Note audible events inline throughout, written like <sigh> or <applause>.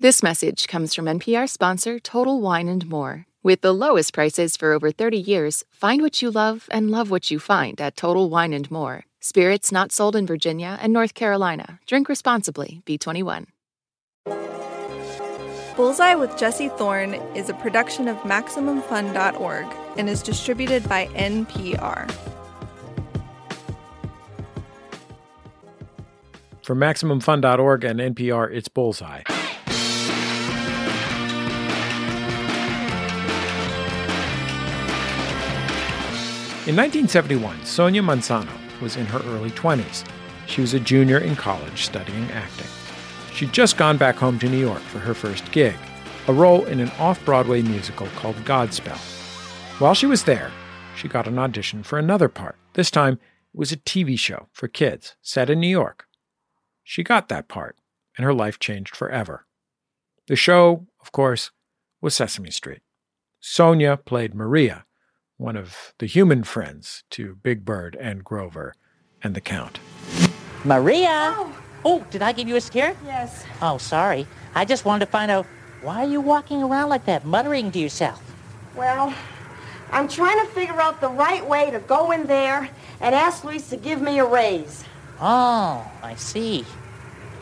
This message comes from NPR sponsor Total Wine and More. With the lowest prices for over 30 years, find what you love and love what you find at Total Wine and More. Spirits not sold in Virginia and North Carolina. Drink responsibly. B21. Bullseye with Jesse Thorne is a production of MaximumFun.org and is distributed by NPR. For MaximumFun.org and NPR, it's Bullseye. In 1971, Sonia Manzano was in her early 20s. She was a junior in college studying acting. She'd just gone back home to New York for her first gig, a role in an off Broadway musical called Godspell. While she was there, she got an audition for another part. This time, it was a TV show for kids set in New York. She got that part, and her life changed forever. The show, of course, was Sesame Street. Sonia played Maria, one of the human friends to Big Bird and Grover and the Count. Maria! Oh. oh, did I give you a scare? Yes. Oh, sorry. I just wanted to find out why are you walking around like that, muttering to yourself? Well, I'm trying to figure out the right way to go in there and ask Luis to give me a raise. Oh, I see.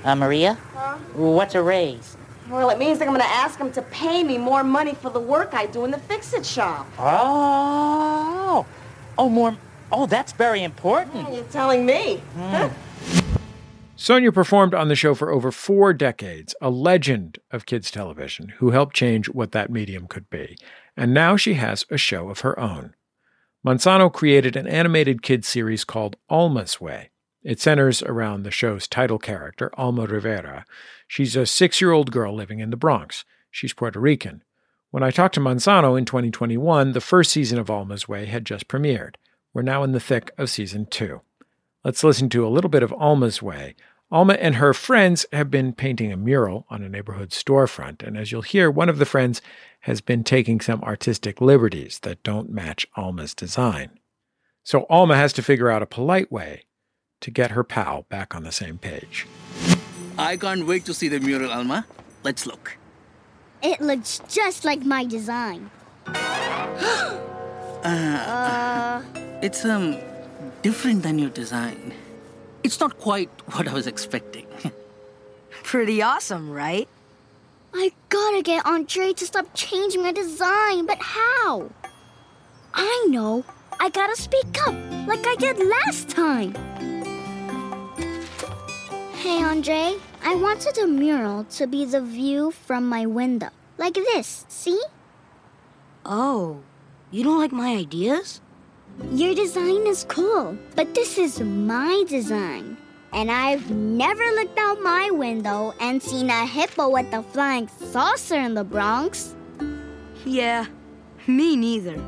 Uh, Maria? Huh? What's a raise? Well, it means that I'm going to ask him to pay me more money for the work I do in the fix-it shop. Oh. Oh, more. Oh, that's very important. Yeah, you're telling me. Mm. <laughs> Sonia performed on the show for over four decades, a legend of kids' television who helped change what that medium could be. And now she has a show of her own. Manzano created an animated kids series called Alma's Way. It centers around the show's title character, Alma Rivera. She's a six year old girl living in the Bronx. She's Puerto Rican. When I talked to Manzano in 2021, the first season of Alma's Way had just premiered. We're now in the thick of season two. Let's listen to a little bit of Alma's Way. Alma and her friends have been painting a mural on a neighborhood storefront, and as you'll hear, one of the friends has been taking some artistic liberties that don't match Alma's design. So Alma has to figure out a polite way to get her pal back on the same page. I can't wait to see the mural, Alma. Let's look. It looks just like my design. uh, <gasps> uh, it's um different than your design. It's not quite what I was expecting. <laughs> Pretty awesome, right? I gotta get Andre to stop changing my design, but how? I know. I gotta speak up, like I did last time. Hey, Andre, I wanted a mural to be the view from my window. Like this, see? Oh, you don't like my ideas? Your design is cool, but this is my design. And I've never looked out my window and seen a hippo with a flying saucer in the Bronx. Yeah, me neither.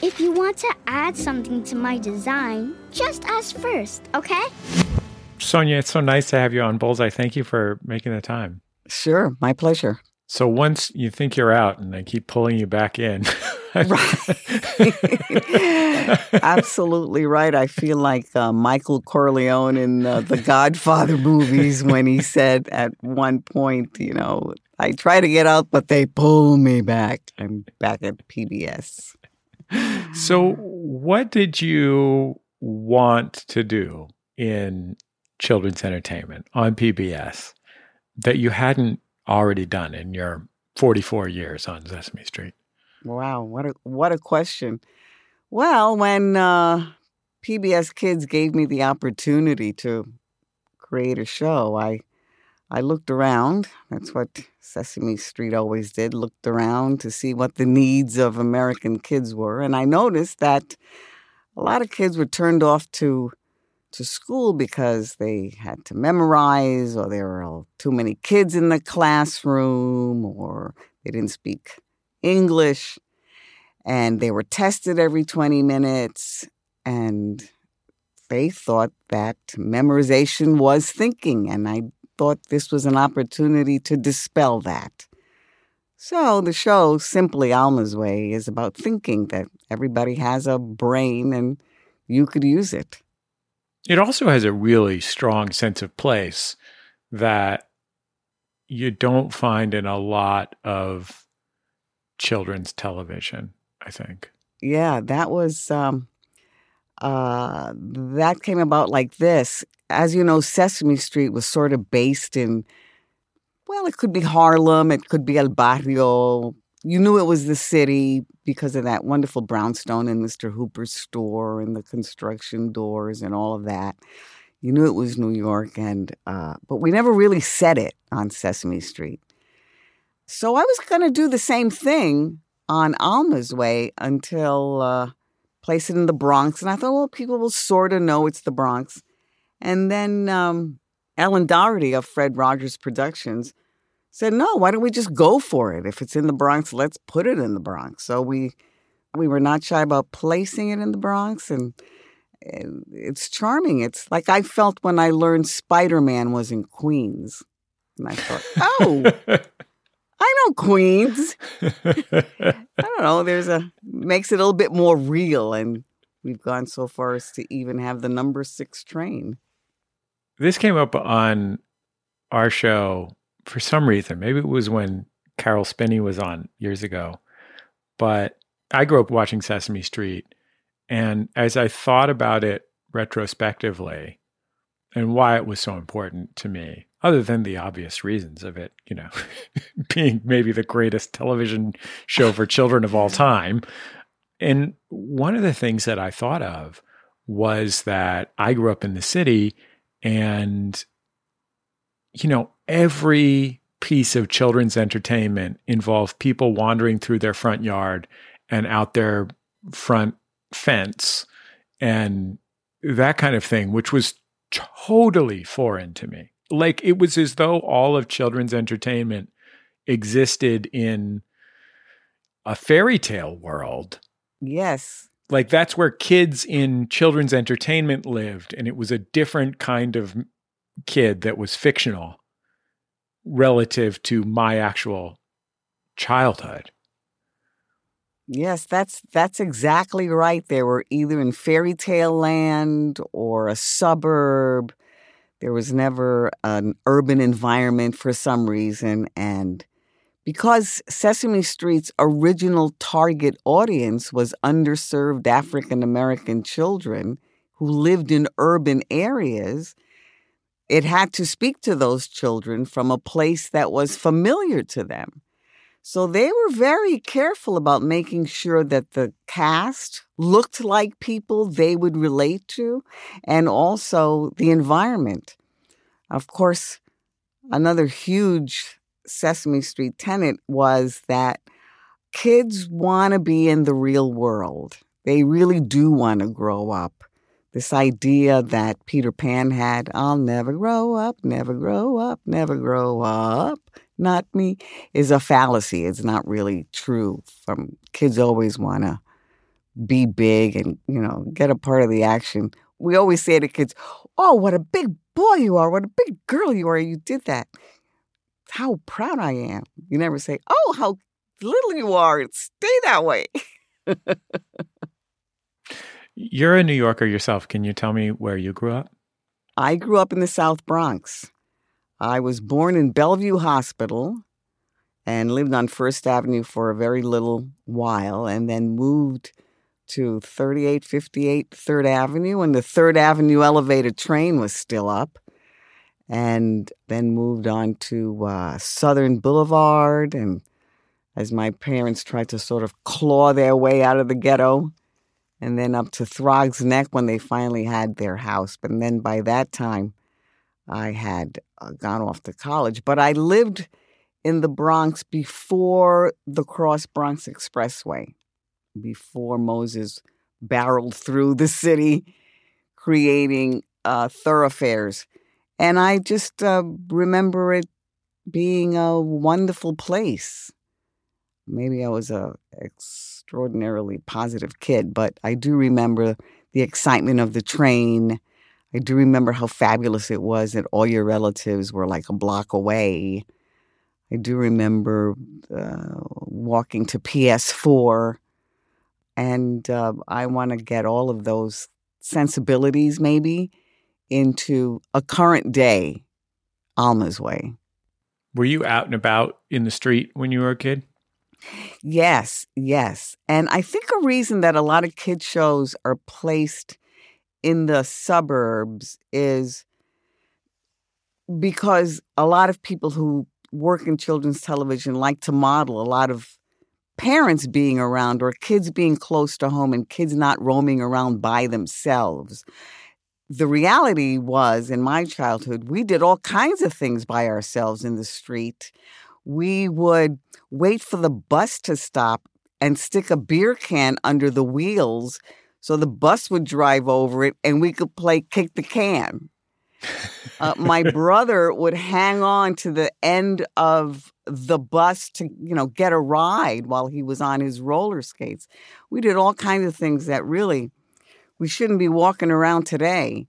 If you want to add something to my design, just ask first, okay? Sonia, it's so nice to have you on Bullseye. Thank you for making the time. Sure, my pleasure. So once you think you're out and they keep pulling you back in. <laughs> right. <laughs> Absolutely right. I feel like uh, Michael Corleone in uh, the Godfather movies when he said at one point, you know, I try to get out, but they pull me back. I'm back at PBS. So, what did you want to do in children's entertainment on PBS that you hadn't already done in your 44 years on Sesame Street? Wow, what a what a question. Well, when uh, PBS Kids gave me the opportunity to create a show, I I looked around. That's what Sesame Street always did. Looked around to see what the needs of American kids were, and I noticed that a lot of kids were turned off to to school because they had to memorize or there were too many kids in the classroom or they didn't speak English and they were tested every 20 minutes and they thought that memorization was thinking and I thought this was an opportunity to dispel that. So the show, Simply Alma's Way, is about thinking that everybody has a brain and you could use it. It also has a really strong sense of place that you don't find in a lot of children's television, I think. Yeah, that was um uh that came about like this. As you know, Sesame Street was sort of based in well, it could be Harlem, it could be El Barrio. You knew it was the city because of that wonderful brownstone in Mr. Hooper's store and the construction doors and all of that. You knew it was New York, and uh, but we never really said it on Sesame Street. So I was going to do the same thing on Alma's Way until uh, place it in the Bronx, and I thought, well, people will sort of know it's the Bronx. And then um, Ellen Doherty of Fred Rogers Productions said, "No, why don't we just go for it? If it's in the Bronx, let's put it in the Bronx." So we we were not shy about placing it in the Bronx, and, it's charming. It's like I felt when I learned Spider Man was in Queens, and I thought, "Oh." <laughs> I know Queens. I don't know. There's a makes it a little bit more real, and we've gone so far as to even have the number six train. This came up on our show for some reason. Maybe it was when Caroll Spinney was on years ago. But I grew up watching Sesame Street. And as I thought about it retrospectively and why it was so important to me, other than the obvious reasons of it, you know, <laughs> being maybe the greatest television show for children of all time. And one of the things that I thought of was that I grew up in the city and, you know, every piece of children's entertainment involved people wandering through their front yard and out their front fence and that kind of thing, which was totally foreign to me. Like it was as though all of children's entertainment existed in a fairy tale world. Yes. Like that's where kids in children's entertainment lived, and it was a different kind of kid that was fictional relative to my actual childhood. Yes, that's that's exactly right. They were either in fairy tale land or a suburb. There was never an urban environment for some reason. And because Sesame Street's original target audience was underserved African American children who lived in urban areas, it had to speak to those children from a place that was familiar to them. So they were very careful about making sure that the cast looked like people they would relate to and also the environment. Of course, another huge Sesame Street tenet was that kids want to be in the real world. They really do want to grow up. This idea that Peter Pan had, I'll never grow up, never grow up, never grow up not me is a fallacy. It's not really true. From kids always want to be big and you know get a part of the action. We always say to kids, "Oh, what a big boy you are! What a big girl you are! You did that. How proud I am." You never say, "Oh, how little you are! Stay that way." <laughs> You're a New Yorker yourself. Can you tell me where you grew up? I grew up in the South Bronx. I was born in Bellevue Hospital and lived on First Avenue for a very little while and then moved to 3858 Third Avenue when the Third Avenue elevated train was still up. And then moved on to uh, Southern Boulevard. And as my parents tried to sort of claw their way out of the ghetto, and then up to Throgs Neck when they finally had their house. But then by that time, I had uh, gone off to college, but I lived in the Bronx before the Cross Bronx Expressway, before Moses barreled through the city, creating uh, thoroughfares. And I just uh, remember it being a wonderful place. Maybe I was a extraordinarily positive kid, but I do remember the excitement of the train I do remember how fabulous it was that all your relatives were like a block away. I do remember uh, walking to PS4, and uh, I want to get all of those sensibilities maybe into a current day Alma's way. Were you out and about in the street when you were a kid? Yes, yes. And I think a reason that a lot of kid shows are placed in the suburbs is because a lot of people who work in children's television like to model a lot of parents being around or kids being close to home and kids not roaming around by themselves. The reality was in my childhood, we did all kinds of things by ourselves in the street. We would wait for the bus to stop and stick a beer can under the wheels so the bus would drive over it and we could play kick the can. Uh, my <laughs> brother would hang on to the end of the bus to, you know, get a ride while he was on his roller skates. We did all kinds of things that really we shouldn't be walking around today.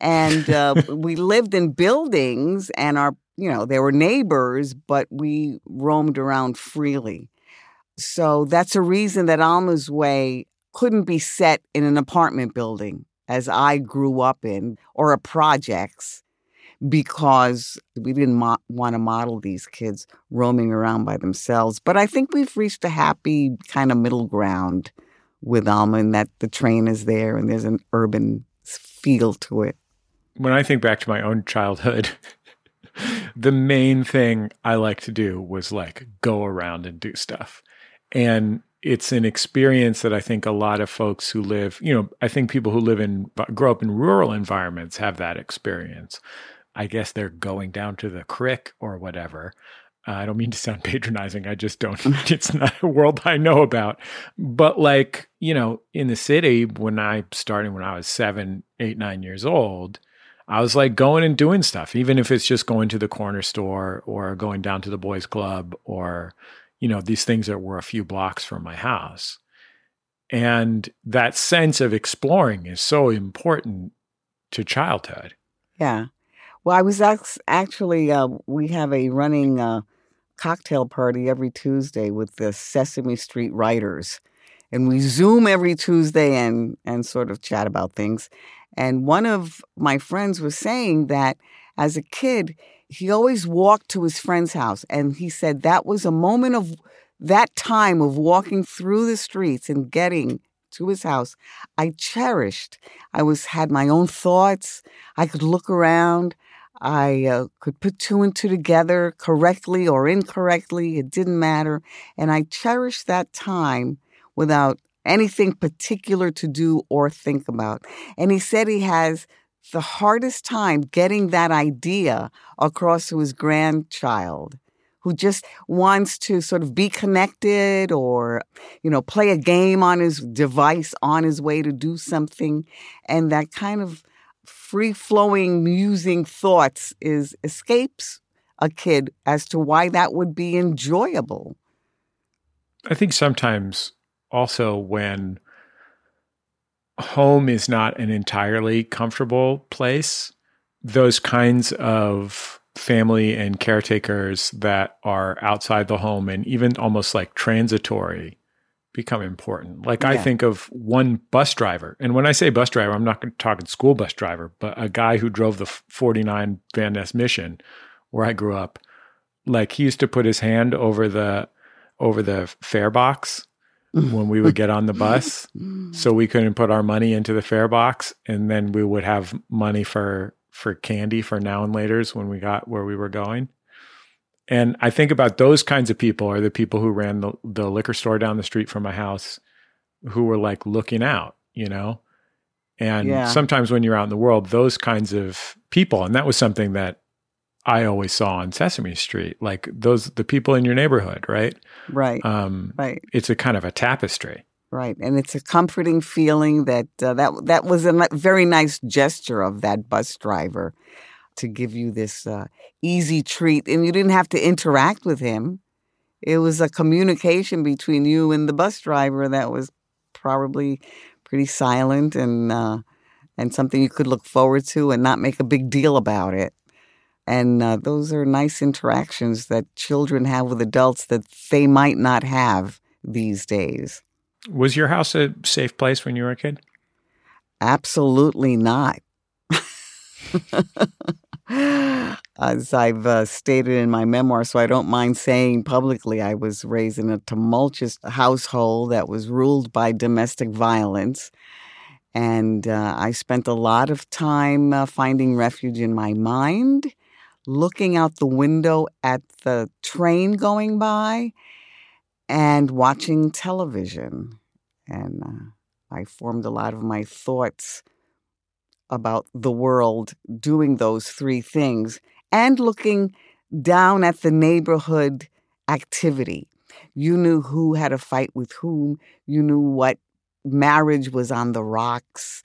And uh, <laughs> we lived in buildings and our, you know, they were neighbors, but we roamed around freely. So that's a reason that Alma's Way couldn't be set in an apartment building as I grew up in or a projects because we didn't mo- want to model these kids roaming around by themselves. But I think we've reached a happy kind of middle ground with Alma in that the train is there and there's an urban feel to it. When I think back to my own childhood, <laughs> the main thing I like to do was like go around and do stuff. And it's an experience that I think a lot of folks who live, you know, I think people who live in, grow up in rural environments have that experience. I guess they're going down to the creek or whatever. Uh, I don't mean to sound <laughs> patronizing. I just don't, <laughs> it's not a world I know about. But like, you know, in the city, when I started when I was seven, eight, nine years old, I was like going and doing stuff, even if it's just going to the corner store or going down to the boys' club or, you know, these things that were a few blocks from my house. And that sense of exploring is so important to childhood. Yeah. Well, I was actually, uh, we have a running uh, cocktail party every Tuesday with the Sesame Street writers. And we Zoom every Tuesday and, and sort of chat about things. And one of my friends was saying that as a kid, he always walked to his friend's house. And he said that was a moment of that time of walking through the streets and getting to his house i cherished. I was had my own thoughts. I could look around. I uh, could put two and two together correctly or incorrectly it didn't matter. And i cherished that time without anything particular to do or think about. And he said he has the hardest time getting that idea across to his grandchild who just wants to sort of be connected or you know play a game on his device on his way to do something. And that kind of free flowing musing thoughts is escapes a kid as to why that would be enjoyable. I think sometimes also when home is not an entirely comfortable place, those kinds of family and caretakers that are outside the home and even almost like transitory become important. Like yeah. I think of one bus driver, and when I say bus driver, I'm not talking school bus driver, but a guy who drove the 49 Van Ness Mission, where I grew up. Like he used to put his hand over the over the fare box when we would get on the bus. so we couldn't put our money into the fare box and then we would have money for for candy for now and later's when we got where we were going. And I think about those kinds of people are the people who ran the, the liquor store down the street from my house who were like looking out, you know? And yeah. sometimes when you're out in the world, those kinds of people, and that was something that I always saw on Sesame Street, like those the people in your neighborhood, right? Right. Um, right. It's a kind of a tapestry. Right, and it's a comforting feeling that uh, that that was a very nice gesture of that bus driver to give you this uh, easy treat, and you didn't have to interact with him. It was a communication between you and the bus driver that was probably pretty silent and uh, and something you could look forward to and not make a big deal about it. And uh, those are nice interactions that children have with adults that they might not have these days. Was your house a safe place when you were a kid? Absolutely not. <laughs> as I've uh, stated in my memoir, so I don't mind saying publicly, I was raised in a tumultuous household that was ruled by domestic violence. And uh, I spent a lot of time uh, finding refuge in my mind, looking out the window at the train going by, and watching television. And uh, I formed a lot of my thoughts about the world doing those three things and looking down at the neighborhood activity. You knew who had a fight with whom, you knew what marriage was on the rocks,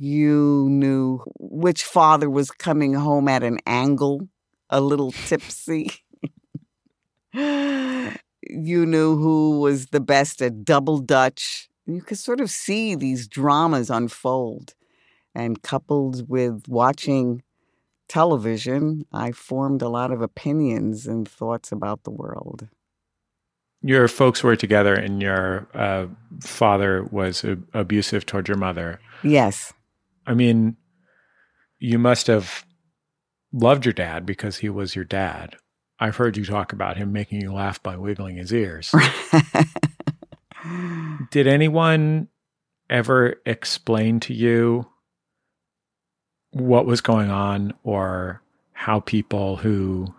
you knew which father was coming home at an angle, a little tipsy. you knew who was the best at double dutch. You could sort of see these dramas unfold. And coupled with watching television, I formed a lot of opinions and thoughts about the world. Your folks were together, and your uh, father was abusive toward your mother. Yes. I mean, you must have loved your dad because he was your dad. I've heard you talk about him making you laugh by wiggling his ears. <laughs> Did anyone ever explain to you what was going on or how people who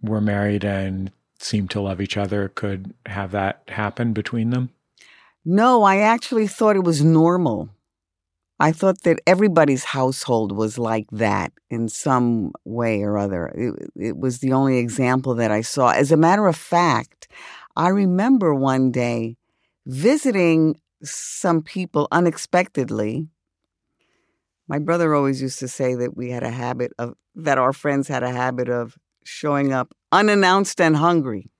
were married and seemed to love each other could have that happen between them? No, I actually thought it was normal. I thought that everybody's household was like that in some way or other. It, it, was the only example that I saw. As a matter of fact, I remember one day visiting some people unexpectedly my brother always used to say that we had a habit of, that our friends had a habit of showing up unannounced and hungry.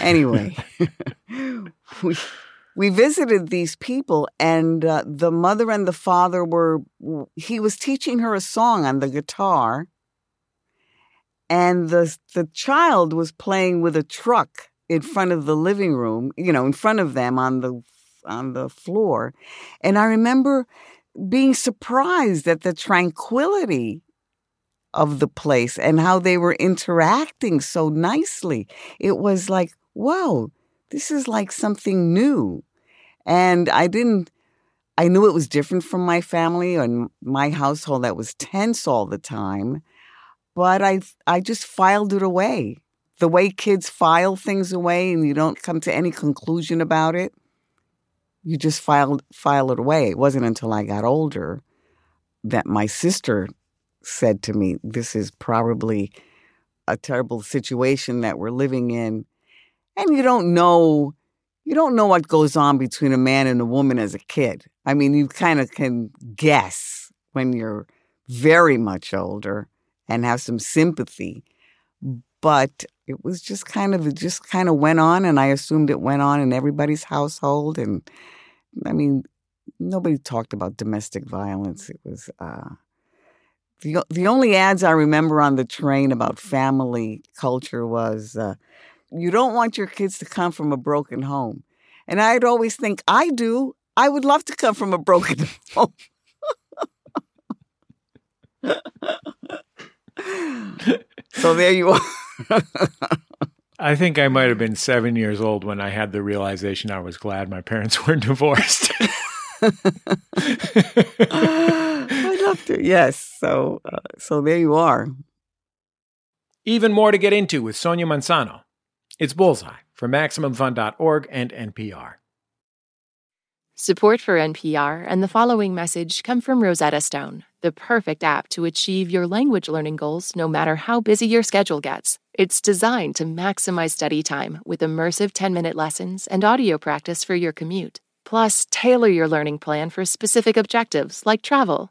Anyway, <laughs> we, we visited these people, and uh, the mother and the father were, he was teaching her a song on the guitar, and the, the child was playing with a truck in front of the living room, you know, in front of them on the on the floor. And I remember being surprised at the tranquility of the place and how they were interacting so nicely. It was like, whoa, this is like something new. And I didn't, I knew it was different from my family and my household that was tense all the time, but I, I just filed it away. The way kids file things away and you don't come to any conclusion about it you just filed file it away. It wasn't until I got older that my sister said to me, "This is probably a terrible situation that we're living in." And you don't know you don't know what goes on between a man and a woman as a kid. I mean, you kind of can guess when you're very much older and have some sympathy. But it was just kind of it just kind of went on and I assumed it went on in everybody's household and I mean nobody talked about domestic violence. It was uh, the the only ads I remember on the train about family culture was uh, you don't want your kids to come from a broken home. And I'd always think I do. I would love to come from a broken <laughs> home. so there you are. <laughs> I think I might have been seven years old when I had the realization I was glad my parents <laughs> weren't divorced. I'd love to. Yes. So, uh, so there you are. Even more to get into with Sonia Manzano. It's Bullseye from MaximumFun.org and NPR. Support for NPR and the following message come from Rosetta Stone, the perfect app to achieve your language learning goals no matter how busy your schedule gets. It's designed to maximize study time with immersive 10 minute lessons and audio practice for your commute. Plus, tailor your learning plan for specific objectives like travel.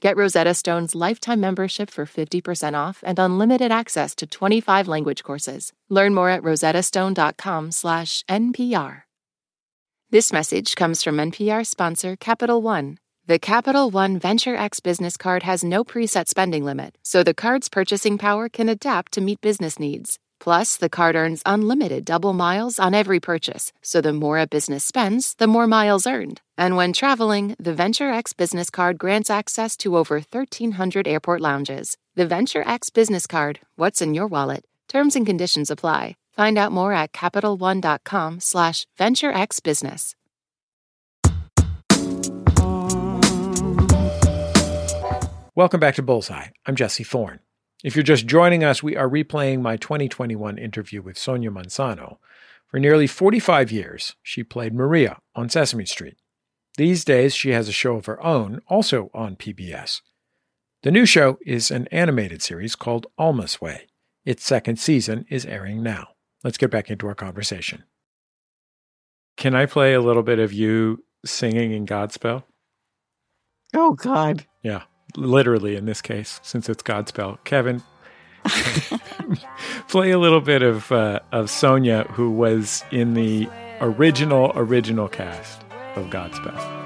Get Rosetta Stone's lifetime membership for 50% off and unlimited access to 25 language courses. Learn more at rosettastone.com/npr. This message comes from NPR sponsor Capital One. The Capital One Venture X business card has no preset spending limit, so the card's purchasing power can adapt to meet business needs. Plus, the card earns unlimited double miles on every purchase, so the more a business spends, the more miles earned. And when traveling, the Venture X business card grants access to over 1,300 airport lounges. The Venture X business card, what's in your wallet? Terms and conditions apply. Find out more at CapitalOne.com slash VentureXBusiness. Welcome back to Bullseye. I'm Jesse Thorne. If you're just joining us, we are replaying my 2021 interview with Sonia Manzano. For nearly 45 years, she played Maria on Sesame Street. These days, she has a show of her own, also on PBS. The new show is an animated series called Alma's Way. Its second season is airing now. Let's get back into our conversation. Can I play a little bit of you singing in Godspell? Oh, God. Yeah, literally in this case, since it's Godspell. Kevin, <laughs> play a little bit of uh, of Sonia, who was in the original original cast of Godspell.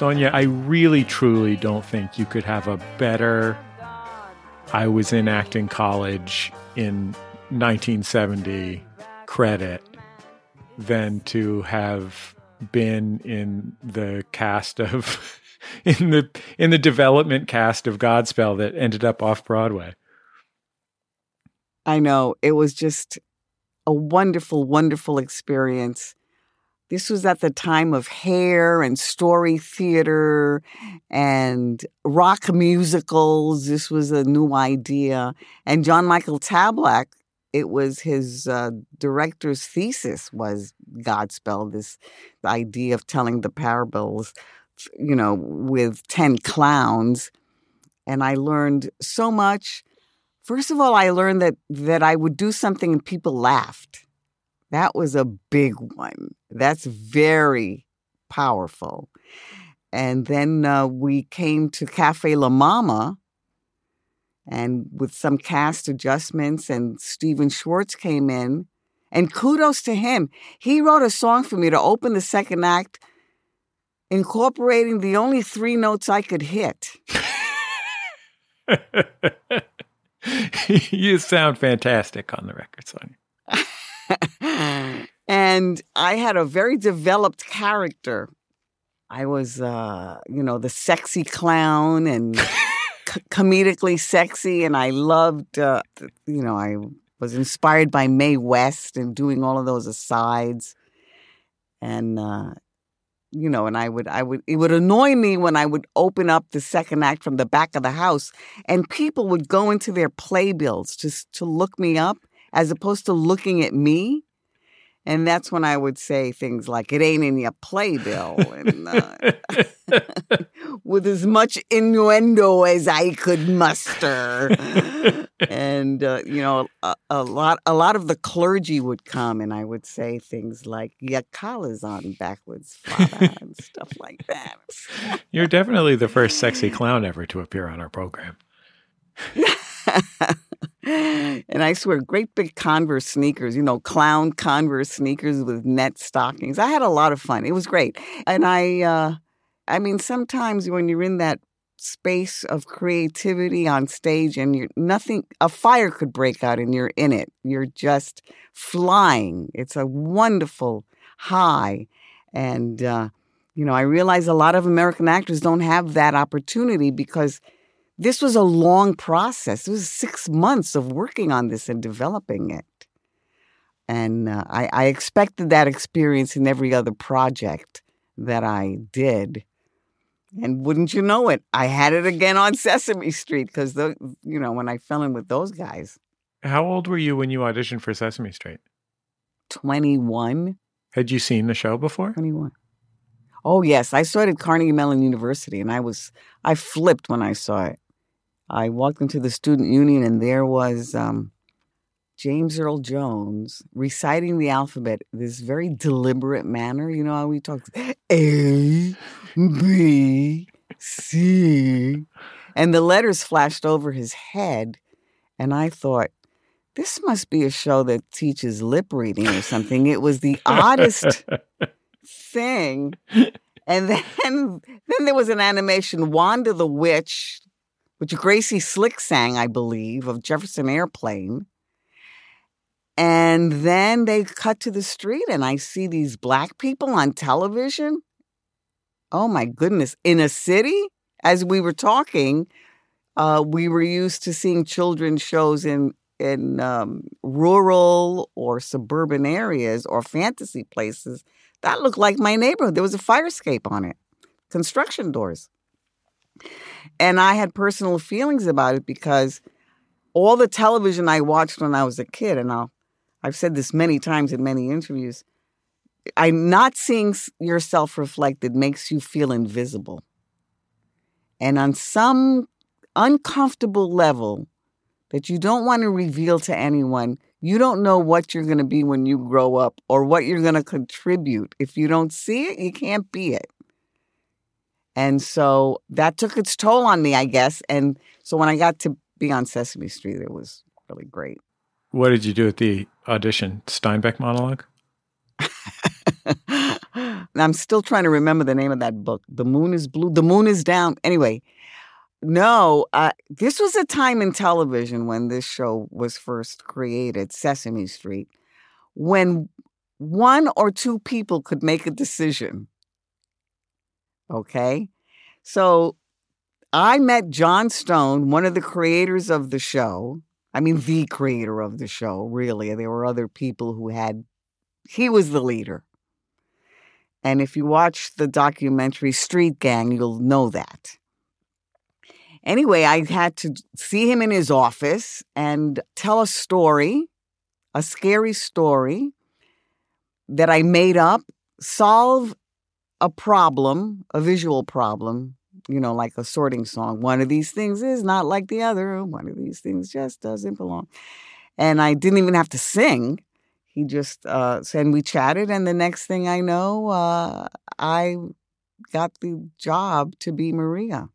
Sonia, I really truly don't think you could have a better. I was in acting college in 1970 credit than to have been in the cast of <laughs> in the in the development cast of Godspell that ended up off Broadway. I know it was just a wonderful, wonderful experience. This was at the time of hair and story theater and rock musicals. This was a new idea. And John Michael Tebelak, it was his uh, director's thesis was Godspell, this idea of telling the parables, you know, with 10 clowns. And I learned so much. First of all, I learned that that I would do something and people laughed. That was a big one. That's very powerful. And then uh, we came to Cafe La Mama, and with some cast adjustments, and Stephen Schwartz came in. And kudos to him. He wrote a song for me to open the second act, incorporating the only three notes I could hit. <laughs> you sound fantastic on the record, Sonia. <laughs> and I had a very developed character. I was, uh, you know, the sexy clown and <laughs> c- comedically sexy, and I loved, uh, you know, I was inspired by Mae West and doing all of those asides, and uh, you know, and I would, I would, it would annoy me when I would open up the second act from the back of the house, and people would go into their playbills just to look me up, as opposed to looking at me. And that's when I would say things like, it ain't in your playbill. And, uh, <laughs> with as much innuendo as I could muster. and, uh, you know, a, a, lot a lot of the clergy would come and I would say things like, your collar's on backwards, father, and stuff like that. You're definitely the first sexy clown ever to appear on our program. <laughs> <laughs> and I swear, great big Converse sneakers, you know, clown Converse sneakers with net stockings. I had a lot of fun. It was great. And I, uh, I mean, sometimes when you're in that space of creativity on stage and you're nothing, a fire could break out and you're in it. You're just flying. It's a wonderful high. And, uh, you know, I realize a lot of American actors don't have that opportunity because this was a long process. It was six months of working on this and developing it. And uh, I, I expected that experience in every other project that I did. And wouldn't you know it, I had it again on <laughs> Sesame Street because, you know, when I fell in with those guys. How old were you when you auditioned for Sesame Street? 21. Had you seen the show before? 21. Oh, yes. I saw it at Carnegie Mellon University, and I was, I flipped when I saw it. I walked into the student union, and there was um, James Earl Jones reciting the alphabet in this very deliberate manner. You know how we talk A, B, C. And the letters flashed over his head. And I thought, this must be a show that teaches lip reading or something. It was the oddest thing. And then, then there was an animation, Wanda the Witch, which Gracie Slick sang, I believe, of Jefferson Airplane. And then they cut to the street, and I see these black people on television. Oh my goodness. In a city, as we were talking, uh, we were used to seeing children's shows in in um, rural or suburban areas or fantasy places that looked like my neighborhood. There was a fire escape on it, construction doors. And I had personal feelings about it because all the television I watched when I was a kid, and I'll, I've said this many times in many interviews, I not seeing yourself reflected makes you feel invisible. And on some uncomfortable level that you don't want to reveal to anyone, you don't know what you're going to be when you grow up or what you're going to contribute. If you don't see it, you can't be it. And so that took its toll on me, I guess. And so when I got to be on Sesame Street, it was really great. What did you do at the audition? Steinbeck monologue? <laughs> I'm still trying to remember the name of that book. The Moon is Blue. The Moon is Down. Anyway, no, uh, this was a time in television when this show was first created, Sesame Street, when one or two people could make a decision. Okay. So I met Jon Stone, one of the creators of the show. I mean, the creator of the show, really. There were other people who had, he was the leader. And if you watch the documentary Street Gang, you'll know that. Anyway, I had to see him in his office and tell a story, a scary story that I made up, solve a problem, a visual problem, you know, like a sorting song. One of these things is not like the other. One of these things just doesn't belong. And I didn't even have to sing. He just uh, said, and we chatted. And the next thing I know, uh, I got the job to be Maria.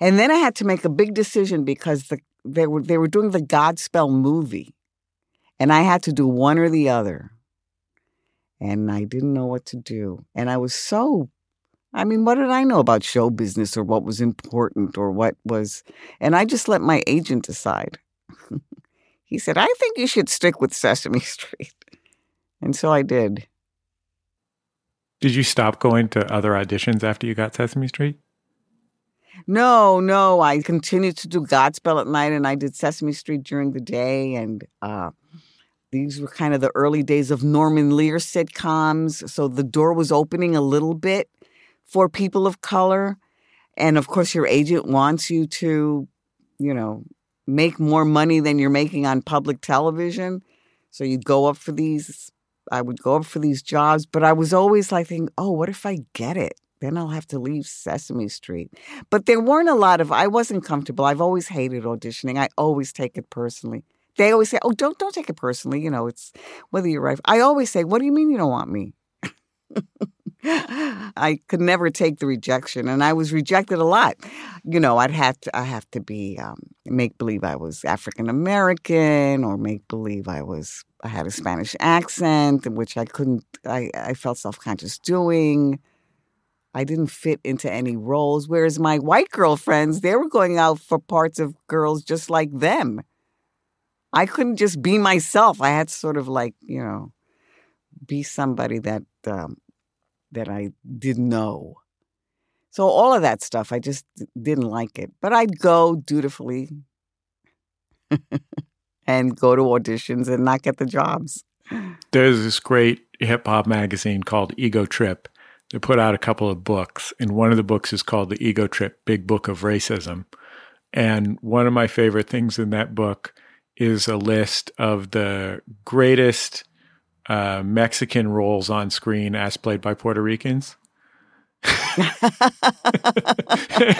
And then I had to make a big decision because the, they were they were doing the Godspell movie, and I had to do one or the other. And I didn't know what to do, and I was so. I mean, what did I know about show business or what was important or what was? And I just let my agent decide. <laughs> he said, "I think you should stick with Sesame <laughs> Street," and so I did. Did you stop going to other auditions after you got Sesame Street? No, no. I continued to do Godspell at night and I did Sesame Street during the day. And uh, these were kind of the early days of Norman Lear sitcoms. So the door was opening a little bit for people of color. And of course, your agent wants you to, you know, make more money than you're making on public television. So you'd go up for these, I would go up for these jobs, but I was always like thinking, oh, what if I get it? then I'll have to leave Sesame Street. But there weren't a lot of I wasn't comfortable. I've always hated auditioning. I always take it personally. They always say, "Oh, don't don't take it personally." You know, it's whether you're right. I always say, "What do you mean you don't want me?" <laughs> I could never take the rejection, and I was rejected a lot. You know, I'd have to I have to be um, make believe I was African American, or make believe I was I had a Spanish accent, which I couldn't. I I felt self conscious doing. I didn't fit into any roles. Whereas my white girlfriends, they were going out for parts of girls just like them. I couldn't just be myself. I had to sort of like, you know, be somebody that um, that I didn't know. So all of that stuff, I just didn't like it. But I'd go dutifully <laughs> and go to auditions and not get the jobs. There's this great hip hop magazine called Ego Trip they put out a couple of books, and one of the books is called The Ego Trip Big Book of Racism. And one of my favorite things in that book is a list of the greatest uh, Mexican roles on screen as played by Puerto Ricans? <laughs>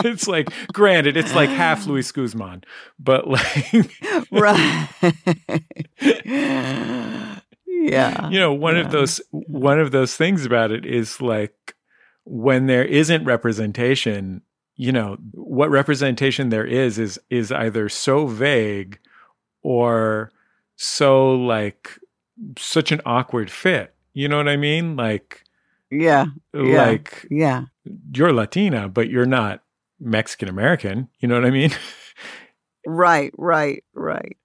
it's like, granted, it's like half <gasps> Luis Guzman, but like, right. <laughs> yeah. You know, one yeah. of those one of those things about it is like when there isn't representation, you know, what representation there is is is either so vague or so like such an awkward fit. You know what I mean? Like yeah. Like yeah. You're Latina, but you're not Mexican American. You know what I mean? right, right, right.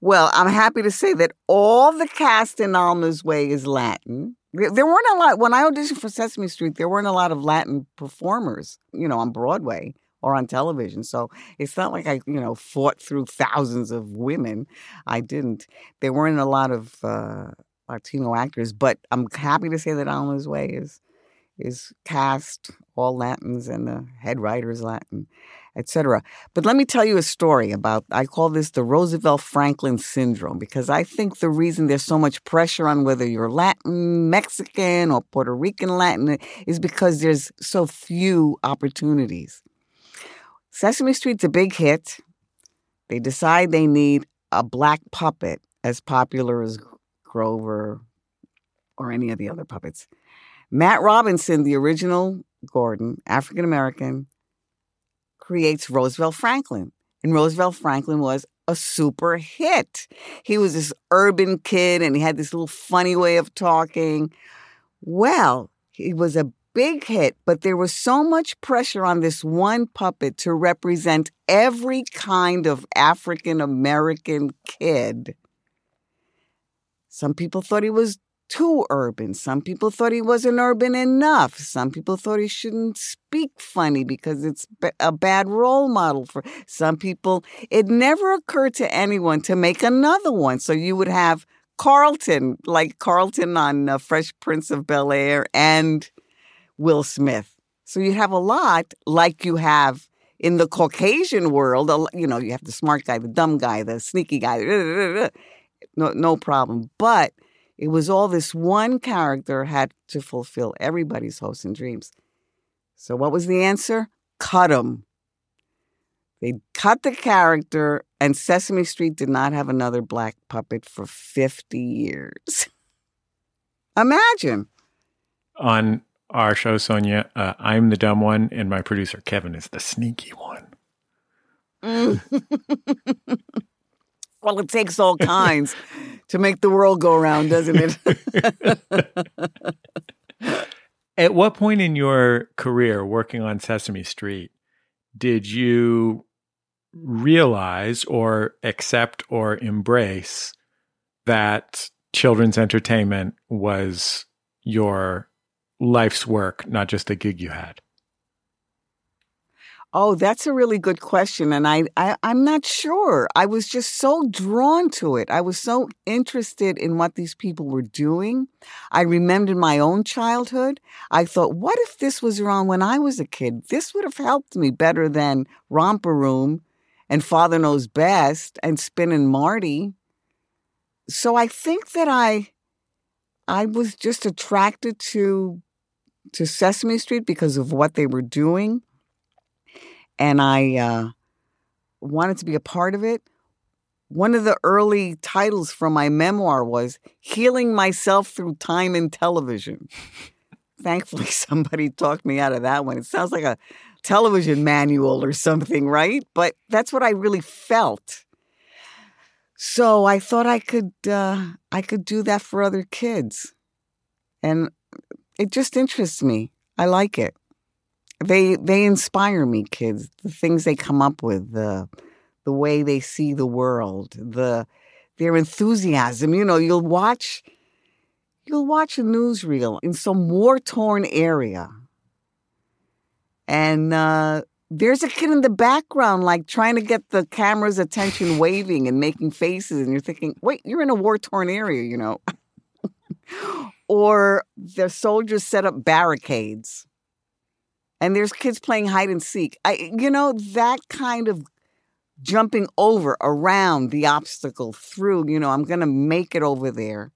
Well, I'm happy to say that all the cast in Alma's Way is Latin. There weren't a lot when I auditioned for Sesame Street. There weren't a lot of Latin performers, you know, on Broadway or on television. So it's not like I, you know, fought through thousands of women. I didn't. There weren't a lot of uh, Latino actors, but I'm happy to say that Alma's Way is is cast all Latins and the head writer is Latin, etc. But let me tell you a story about I call this the Roosevelt Franklin syndrome because I think the reason there's so much pressure on whether you're Latin, Mexican, or Puerto Rican Latin is because there's so few opportunities. Sesame Street's a big hit. They decide they need a black puppet as popular as Grover or any of the other puppets. Matt Robinson, the original Gordon, African American, creates Roosevelt Franklin. And Roosevelt Franklin was a super hit. He was this urban kid and he had this little funny way of talking. Well, he was a big hit, but there was so much pressure on this one puppet to represent every kind of African American kid. Some people thought he was too urban. Some people thought he wasn't urban enough. Some people thought he shouldn't speak funny because it's a bad role model for some people. It never occurred to anyone to make another one. So you would have Carlton, like Carlton on uh, Fresh Prince of Bel Air, and Will Smith. So you have a lot like you have in the Caucasian world. You know, you have the smart guy, the dumb guy, the sneaky guy. No, no problem. But it was all this one character had to fulfill everybody's hopes and dreams. So what was the answer? Cut him. They cut the character, and Sesame Street did not have another black puppet for 50 years. <laughs> Imagine. On our show, Sonia, uh, I'm the dumb one, and my producer, Kevin, is the sneaky one. Mm. <laughs> well, it takes all kinds to make the world go around, doesn't it? <laughs> At what point in your career working on Sesame Street did you realize or accept or embrace that children's entertainment was your life's work, not just a gig you had? Oh, that's a really good question. And I, I, I'm not sure. I was just so drawn to it. I was so interested in what these people were doing. I remembered my own childhood. I thought, what if this was around when I was a kid? This would have helped me better than Romper Room and Father Knows Best and Spin and Marty. So I think that I I was just attracted to to Sesame Street because of what they were doing and I uh, wanted to be a part of it. One of the early titles from my memoir was Healing Myself Through Time and Television. <laughs> Thankfully, somebody talked me out of that one. It sounds like a television manual or something, right? But that's what I really felt. So I thought I could uh, I could do that for other kids, and it just interests me. I like it. They they inspire me kids. The things they come up with the the way they see the world the their enthusiasm. You know you'll watch you'll watch a newsreel in some war-torn area. And uh, there's a kid in the background like trying to get the camera's attention waving and making faces and you're thinking wait you're in a war-torn area you know <laughs> or the soldiers set up barricades and there's kids playing hide and seek. I, you know, that kind of jumping over, around the obstacle, through, you know, I'm going to make it over there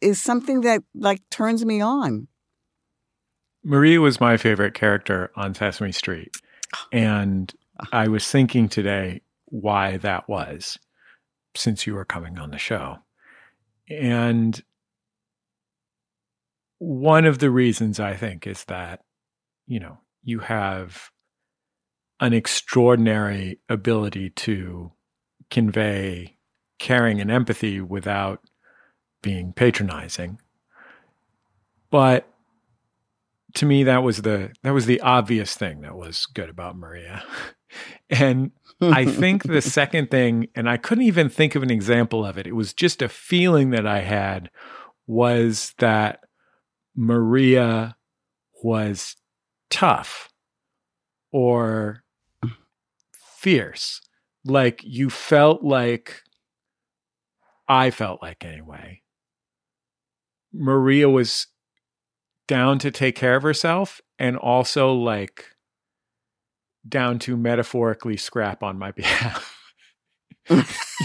is something that like turns me on. Maria was my favorite character on Sesame Street. Oh. And I was thinking today why that was since you were coming on the show. And one of the reasons I think is that, you know, you have an extraordinary ability to convey caring and empathy without being patronizing. But to me that was the that was the obvious thing that was good about Maria. <laughs> and I think the <laughs> second thing and I couldn't even think of an example of it. It was just a feeling that I had was that Maria was tough or fierce. Like you felt like I felt like anyway. Maria was down to take care of herself and also like down to metaphorically scrap on my <laughs> behalf.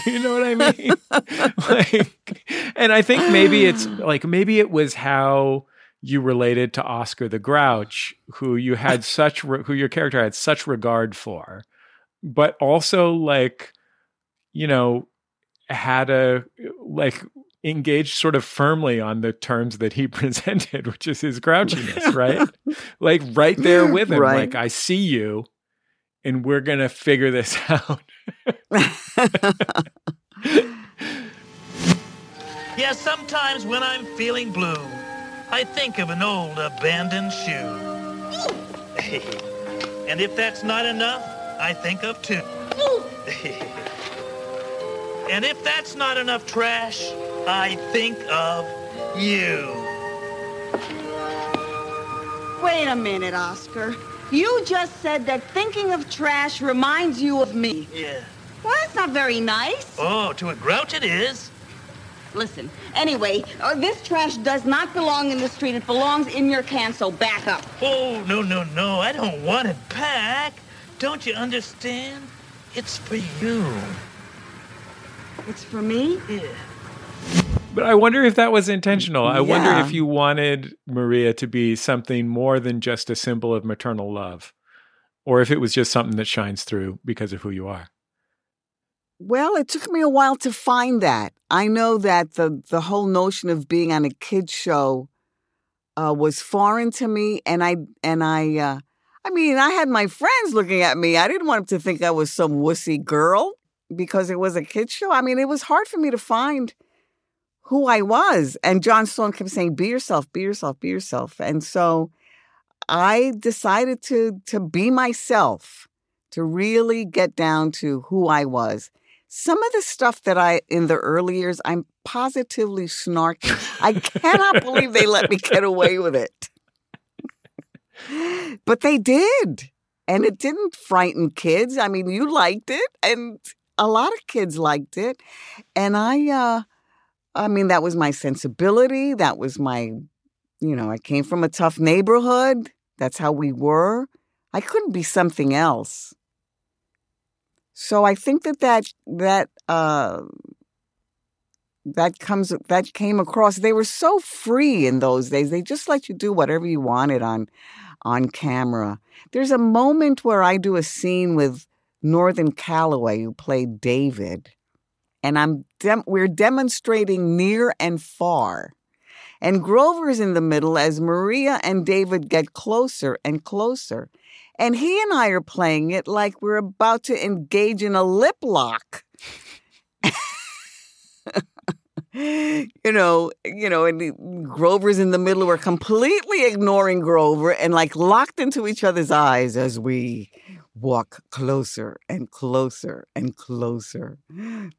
you know what I mean? <laughs> like, and I think maybe it's like maybe it was how you related to Oscar the Grouch, who you had <laughs> such re- who your character had such regard for, but also like, you know, had a like engaged sort of firmly on the terms that he <laughs> presented, which is his grouchiness, right? <laughs> like right there with him, right. like I see you, and we're gonna figure this out. yeah, sometimes when I'm feeling blue, I think of an old abandoned shoe. <laughs> and if that's not enough, I think of two. <laughs> and if that's not enough trash, I think of you. Wait a minute, Oscar. You just said that thinking of trash reminds you of me. Yeah. Well, that's not very nice. Oh, to a grouch it is. Listen, anyway, uh, this trash does not belong in the street. It belongs in your can, so back up. Oh, no, no, no. I don't want it back. Don't you understand? It's for you. It's for me? Yeah. But I wonder if that was intentional. I yeah. wonder if you wanted Maria to be something more than just a symbol of maternal love, or if it was just something that shines through because of who you are. Well, it took me a while to find that. I know that the the whole notion of being on a kids show uh, was foreign to me, and I and I, uh, I mean, I had my friends looking at me. I didn't want them to think I was some wussy girl because it was a kids show. I mean, it was hard for me to find who I was. And Jon Stone kept saying, be yourself, be yourself, be yourself. And so I decided to to be myself, to really get down to who I was. Some of the stuff that I in the early years, I'm positively snarky. I cannot believe they let me get away with it. but they did. And it didn't frighten kids. I mean, you liked it and a lot of kids liked it. And I uh I mean, that was my sensibility. That was my, you know, I came from a tough neighborhood. That's how we were. I couldn't be something else. So I think that that that uh, that comes that came across. They were so free in those days. They just let you do whatever you wanted on on camera. There's a moment where I do a scene with Northern Calloway, who played David, and I'm dem- we're demonstrating near and far. And Grover's in the middle as Maria and David get closer and closer. And he and I are playing it like we're about to engage in a lip lock. <laughs> you know, you know, and Grover's in the middle. We're completely ignoring Grover and like locked into each other's eyes as we walk closer and closer and closer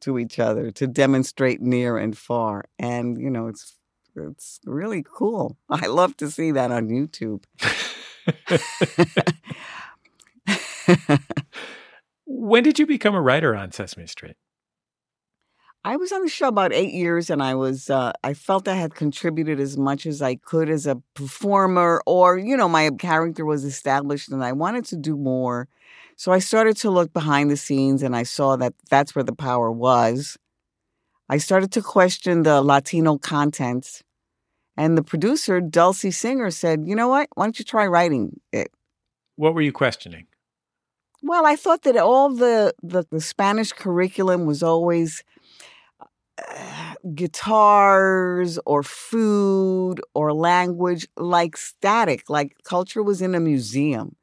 to each other to demonstrate near and far. And you know, it's it's really cool. I love to see that on YouTube. <laughs> when did you become a writer on Sesame Street? I was on the show about eight years, and I was uh, I felt I had contributed as much as I could as a performer, or you know, my character was established, and I wanted to do more. So I started to look behind the scenes, and I saw that that's where the power was. I started to question the Latino content. And the producer, Dulcy Singer, said, You know what? Why don't you try writing it? What were you questioning? Well, I thought that all the, the, the Spanish curriculum was always uh, guitars or food or language like static, like culture was in a museum,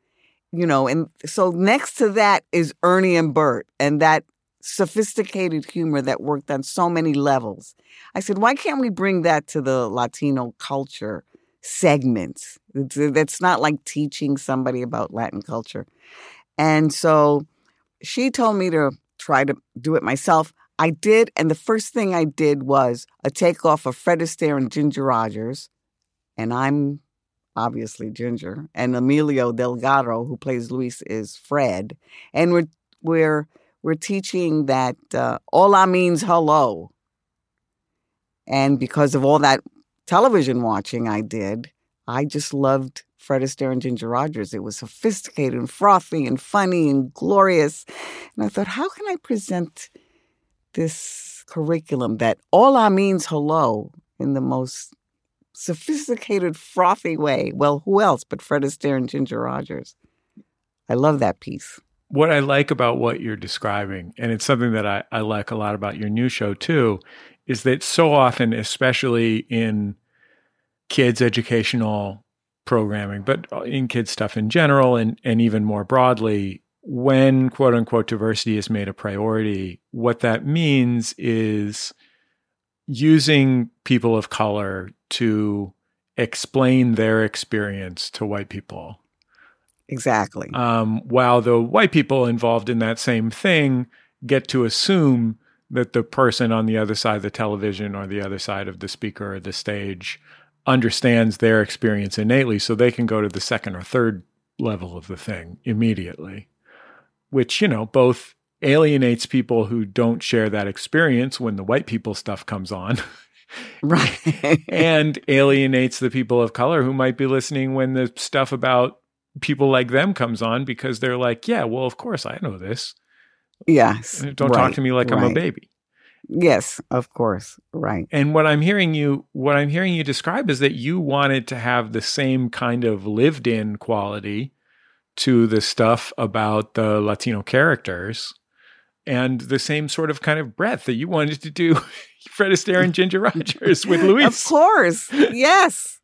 you know. And so next to that is Ernie and Bert and that sophisticated humor that worked on so many levels. I said, why can't we bring that to the Latino culture segments? It's, uh, it's not like teaching somebody about Latin culture. And so she told me to try to do it myself. I did, and the first thing I did was a takeoff of Fred Astaire and Ginger Rogers, and I'm obviously Ginger, and Emilio Delgado, who plays Luis, is Fred, and we're we're we're teaching that uh, hola means hello. And because of all that television watching I did, I just loved Fred Astaire and Ginger Rogers. It was sophisticated and frothy and funny and glorious. And I thought, how can I present this curriculum that hola means hello in the most sophisticated, frothy way? Well, who else but Fred Astaire and Ginger Rogers? I love that piece what I like about what you're describing, and it's something that I, I like a lot about your new show too, is that so often, especially in kids' educational programming, but in kids' stuff in general, and, and even more broadly, when quote unquote diversity is made a priority, what that means is using people of color to explain their experience to white people Exactly. Um, while the white people involved in that same thing get to assume that the person on the other side of the television or the other side of the speaker or the stage understands their experience innately, so they can go to the second or third level of the thing immediately, which, you know, both alienates people who don't share that experience when the white people stuff comes on. <laughs> right. <laughs> and alienates the people of color who might be listening when the stuff about people like them comes on because they're like, yeah, well, of course I know this. Yes. Uh, don't right, talk to me like right. I'm a baby. Yes, of course. Right. And what I'm hearing you what I'm hearing you describe is that you wanted to have the same kind of lived in quality to the stuff about the Latino characters and the same sort of kind of breadth that you wanted to do <laughs> Fred Astaire and Ginger <laughs> Rogers with Luis. Of course. Yes.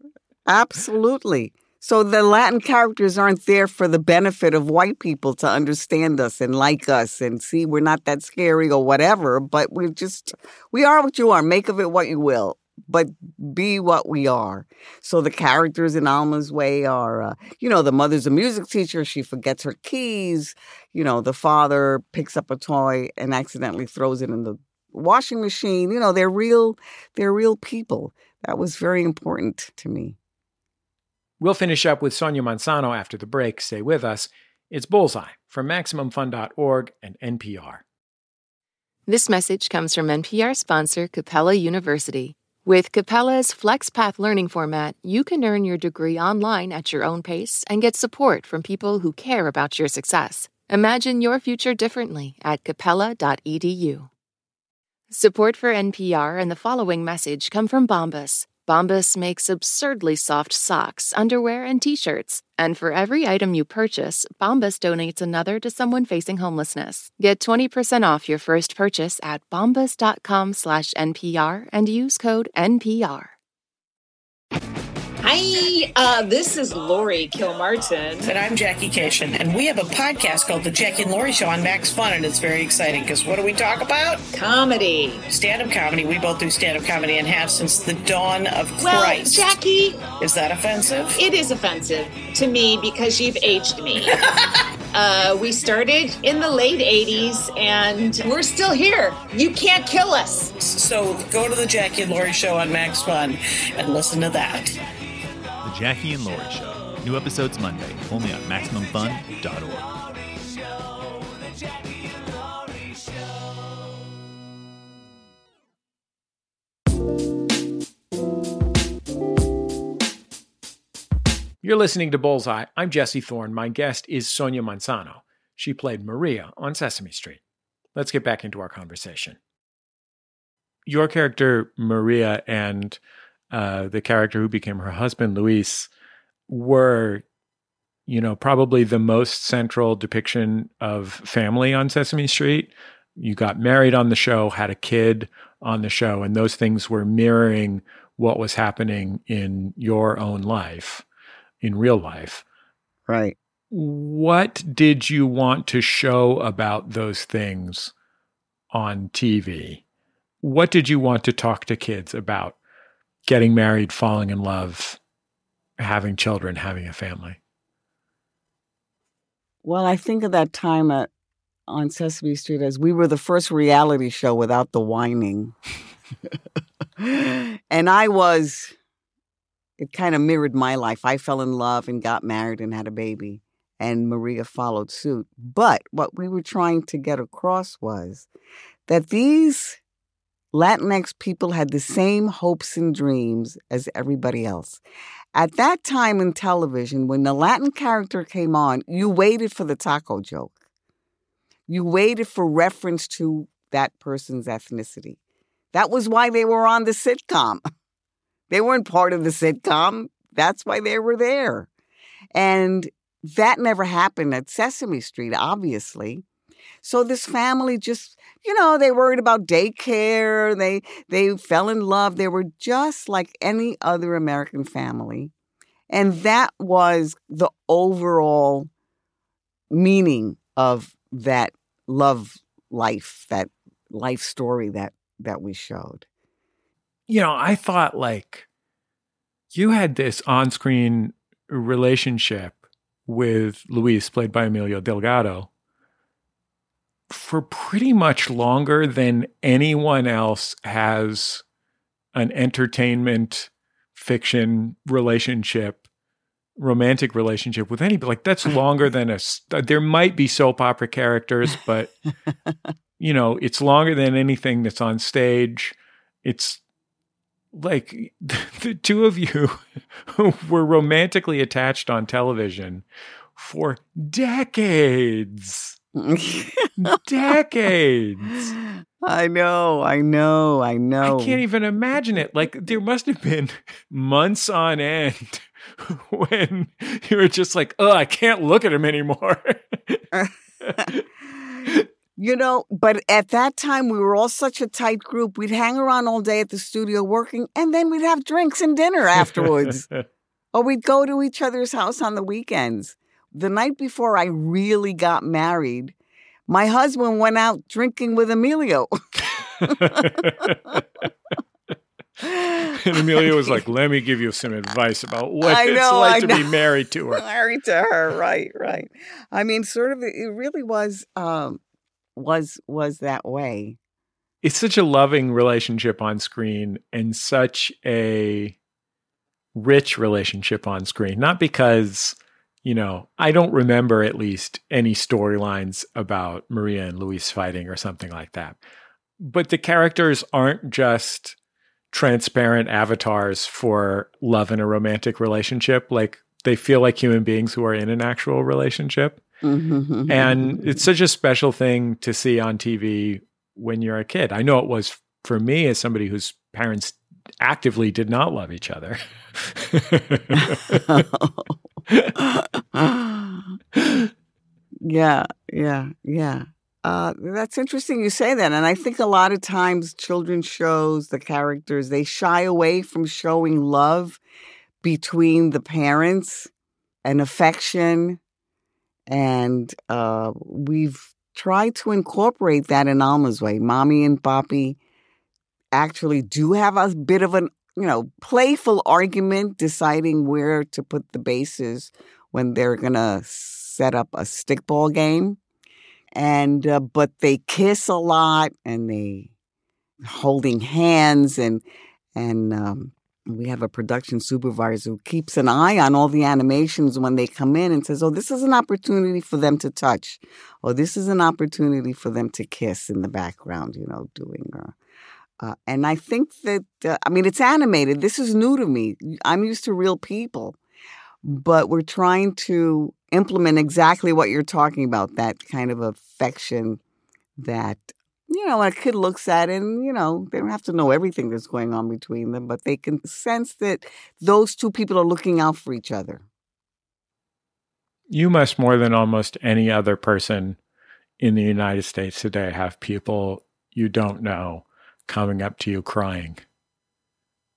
Absolutely. So the Latin characters aren't there for the benefit of white people to understand us and like us and see we're not that scary or whatever, but we're just, we are what you are. Make of it what you will, but be what we are. So the characters in Alma's Way are, uh, you know, the mother's a music teacher. She forgets her keys. You know, the father picks up a toy and accidentally throws it in the washing machine. You know, they're real, they're real people. That was very important to me. We'll finish up with Sonia Manzano after the break. Stay with us. It's Bullseye from MaximumFun.org and NPR. This message comes from NPR sponsor Capella University. With Capella's FlexPath learning format, you can earn your degree online at your own pace and get support from people who care about your success. Imagine your future differently at capella.edu. Support for NPR and the following message come from Bombas Bombas makes absurdly soft socks, underwear, and t-shirts. And for every item you purchase, Bombas donates another to someone facing homelessness. Get 20% off your first purchase at bombas.com slash NPR and use code NPR. Hi, uh, this is Lori Kilmartin. And I'm Jackie Kashian. And we have a podcast called The Jackie and Lori Show on Max Fun. And it's very exciting because what do we talk about? Comedy. Stand up comedy. We both do stand up comedy and have since the dawn of well, Christ. Jackie. Is that offensive? It is offensive to me because you've aged me. <laughs> uh, we started in the late 80s and we're still here. You can't kill us. So go to The Jackie and Lori Show on Max Fun and listen to that. Jackie and Lori Show. New episodes Monday, only on MaximumFun.org. You're listening to Bullseye. I'm Jesse Thorn. My guest is Sonia Manzano. She played Maria on Sesame Street. Let's get back into our conversation. your character Maria and uh, the character who became her husband Luis were, you know, probably the most central depiction of family on Sesame Street. You got married on the show, had a kid on the show, and those things were mirroring what was happening in your own life, in real life. Right. What did you want to show about those things on TV? What did you want to talk to kids about? Getting married, falling in love, having children, having a family? Well, I think of that time at, on Sesame Street as we were the first reality show without the whining. <laughs> and I was, it kind of mirrored my life. I fell in love and got married and had a baby, and Maria followed suit. But what we were trying to get across was that these Latinx people had the same hopes and dreams as everybody else. At that time in television, when the Latin character came on, you waited for the taco joke. You waited for reference to that person's ethnicity. That was why they were on the sitcom. <laughs> They weren't part of the sitcom. That's why they were there. And that never happened at Sesame Street, obviously. So this family just, you know, they worried about daycare, they they fell in love. They were just like any other American family. And that was the overall meaning of that love life, that life story that that we showed. You know, I thought like you had this on-screen relationship with Luis played by Emilio Delgado for pretty much longer than anyone else has an entertainment fiction relationship romantic relationship with anybody like that's <laughs> longer than a there might be soap opera characters but <laughs> you know it's longer than anything that's on stage. It's like <laughs> the two of you were romantically attached on television for decades <laughs> decades. I know, I know, I know. I can't even imagine it. Like there must have been months on end <laughs> when you were just like, "Oh, I can't look at him anymore." <laughs> you know, but at that time we were all such a tight group. We'd hang around all day at the studio working, and then we'd have drinks and dinner afterwards. or we'd go to each other's house on the weekends the night before I really got married, my husband went out drinking with Emilio. <laughs> and Emilio was like, "Let me give you some advice about what I know, it's like I to know. be married to her." <laughs> married to her, right, right. I mean, sort of. It really was, um, was was that way. It's such a loving relationship on screen, and such a rich relationship on screen. Not because you know, I don't remember at least any storylines about Maria and Luis fighting or something like that. But the characters aren't just transparent avatars for love in a romantic relationship. Like they feel like human beings who are in an actual relationship. Mm-hmm. and it's such a special thing to see on TV when you're a kid. I know it was for me as somebody whose parents actively did not love each other. <laughs> yeah, yeah, yeah. Uh, that's interesting you say that. And I think a lot of times children shows, the characters, they shy away from showing love between the parents and affection. And uh, we've tried to incorporate that in Alma's way. Mommy and Papi actually do have a bit of an you know, playful argument deciding where to put the bases when they're to set up a stickball game. And, uh, but they kiss a lot and they holding hands and, and, um, we have a production supervisor who keeps an eye on all the animations when they come in and says, Oh, this is an opportunity for them to touch, or this is an opportunity for them to kiss in the background, you know, doing uh, uh, and I think that, uh, I mean, it's animated. This is new to me. I'm used to real people, but we're trying to implement exactly what you're talking about that kind of affection that you know, a kid looks at and, you know, they don't have to know everything that's going on between them, but they can sense that those two people are looking out for each other. You must, more than almost any other person in the United States today, have people you don't know coming up to you crying.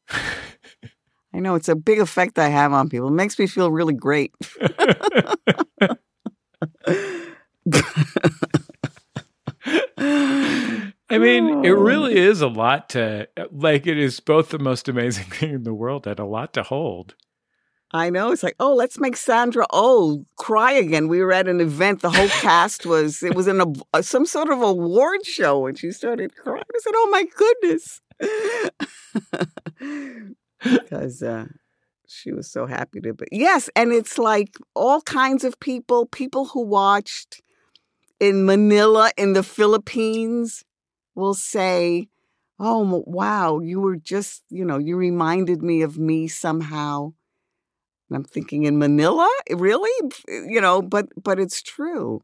<laughs> I know it's a big effect I have on people. It makes me feel really great. <laughs> I mean, it oh. really is a lot to like. It is both the most amazing <laughs> thing in the world and a lot to hold. I know. It's like, oh, let's make Sandra oh cry again. We were at an event. The whole cast was it was in a some sort of award show, and she started crying. I said, "Oh my goodness," <laughs> because uh, she was so happy to be. Yes, and it's like all kinds of people. People who watched in Manila in the Philippines will say, "Oh, wow, you were just you know you reminded me of me somehow." And I'm thinking in Manila, eh, really? Eh, you know, but but it's true.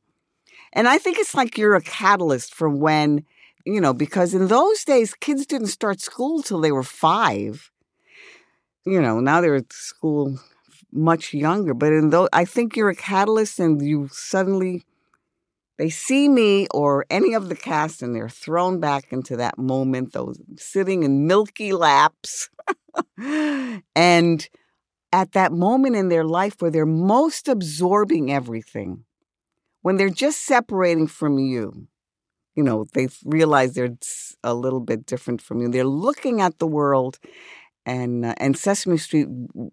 And I think it's like you're a catalyst for when, you know, because in those days kids didn't start school till they were 5. You know, now they're at school much younger, but in those I think you're a catalyst and you suddenly they see me or any of the cast and they're thrown back into that moment, those sitting in milky laps. <laughs> and at that moment in their life where they're most absorbing everything, when they're just separating from you, you know, they realize they're a little bit different from you. They're looking at the world, and uh, and Sesame Street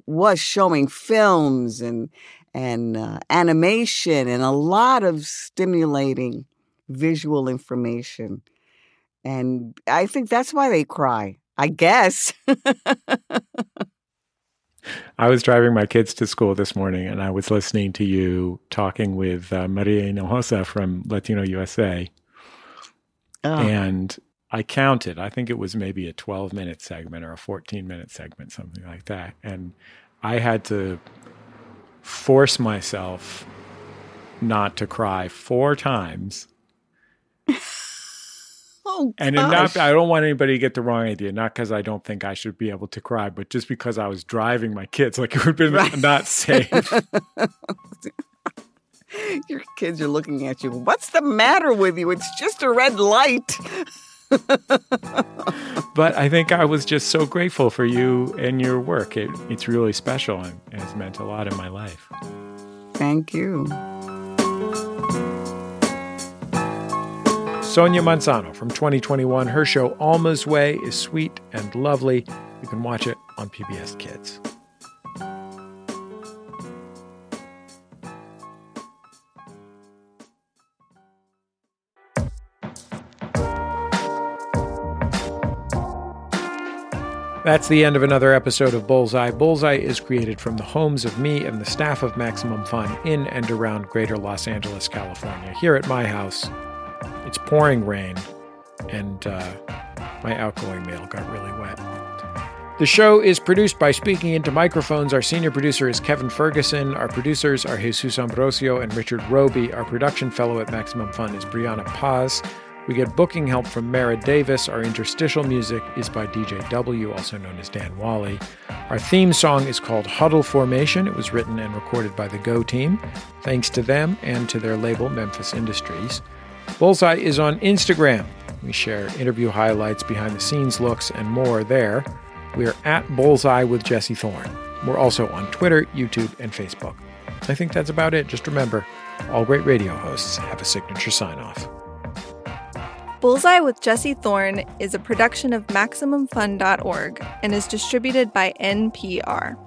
was showing films and and uh, animation and a lot of stimulating visual information, and I think that's why they cry. I guess. <laughs> I was driving my kids to school this morning and I was listening to you talking with uh, Maria Hinojosa from Latino USA. Oh. And I counted, I think it was maybe a 12 minute segment or a 14 minute segment, something like that. And I had to force myself not to cry four times <laughs> Oh, and not, I don't want anybody to get the wrong idea. Not because I don't think I should be able to cry, but just because I was driving my kids, like it would have been right. <laughs> not safe. <laughs> Your kids are looking at you. What's the matter with you? It's just a red light. <laughs> but I think I was just so grateful for you and your work. It, it's really special and has meant a lot in my life. Thank you. Sonia Manzano from 2021. Her show Alma's Way is sweet and lovely. You can watch it on PBS Kids. That's the end of another episode of Bullseye. Bullseye is created from the homes of me and the staff of Maximum Fun in and around greater Los Angeles, California. Here at my house, it's pouring rain, and uh, my outgoing mail got really wet. The show is produced by Speaking Into Microphones. Our senior producer is Kevin Ferguson. Our producers are Jesus Ambrosio and Richard Robey. Our production fellow at Maximum Fun is Brianna Paz. We get booking help from Mara Davis. Our interstitial music is by DJ W, also known as Dan Wally. Our theme song is called Huddle Formation. It was written and recorded by the Go team. Thanks to them and to their label, Memphis Industries. Bullseye is on Instagram. We share interview highlights, behind the scenes looks, and more there. We are at Bullseye with Jesse Thorn. We're also on Twitter, YouTube, and Facebook. I think that's about it. Just remember, all great radio hosts have a signature sign off. Bullseye with Jesse Thorn is a production of MaximumFun.org and is distributed by NPR.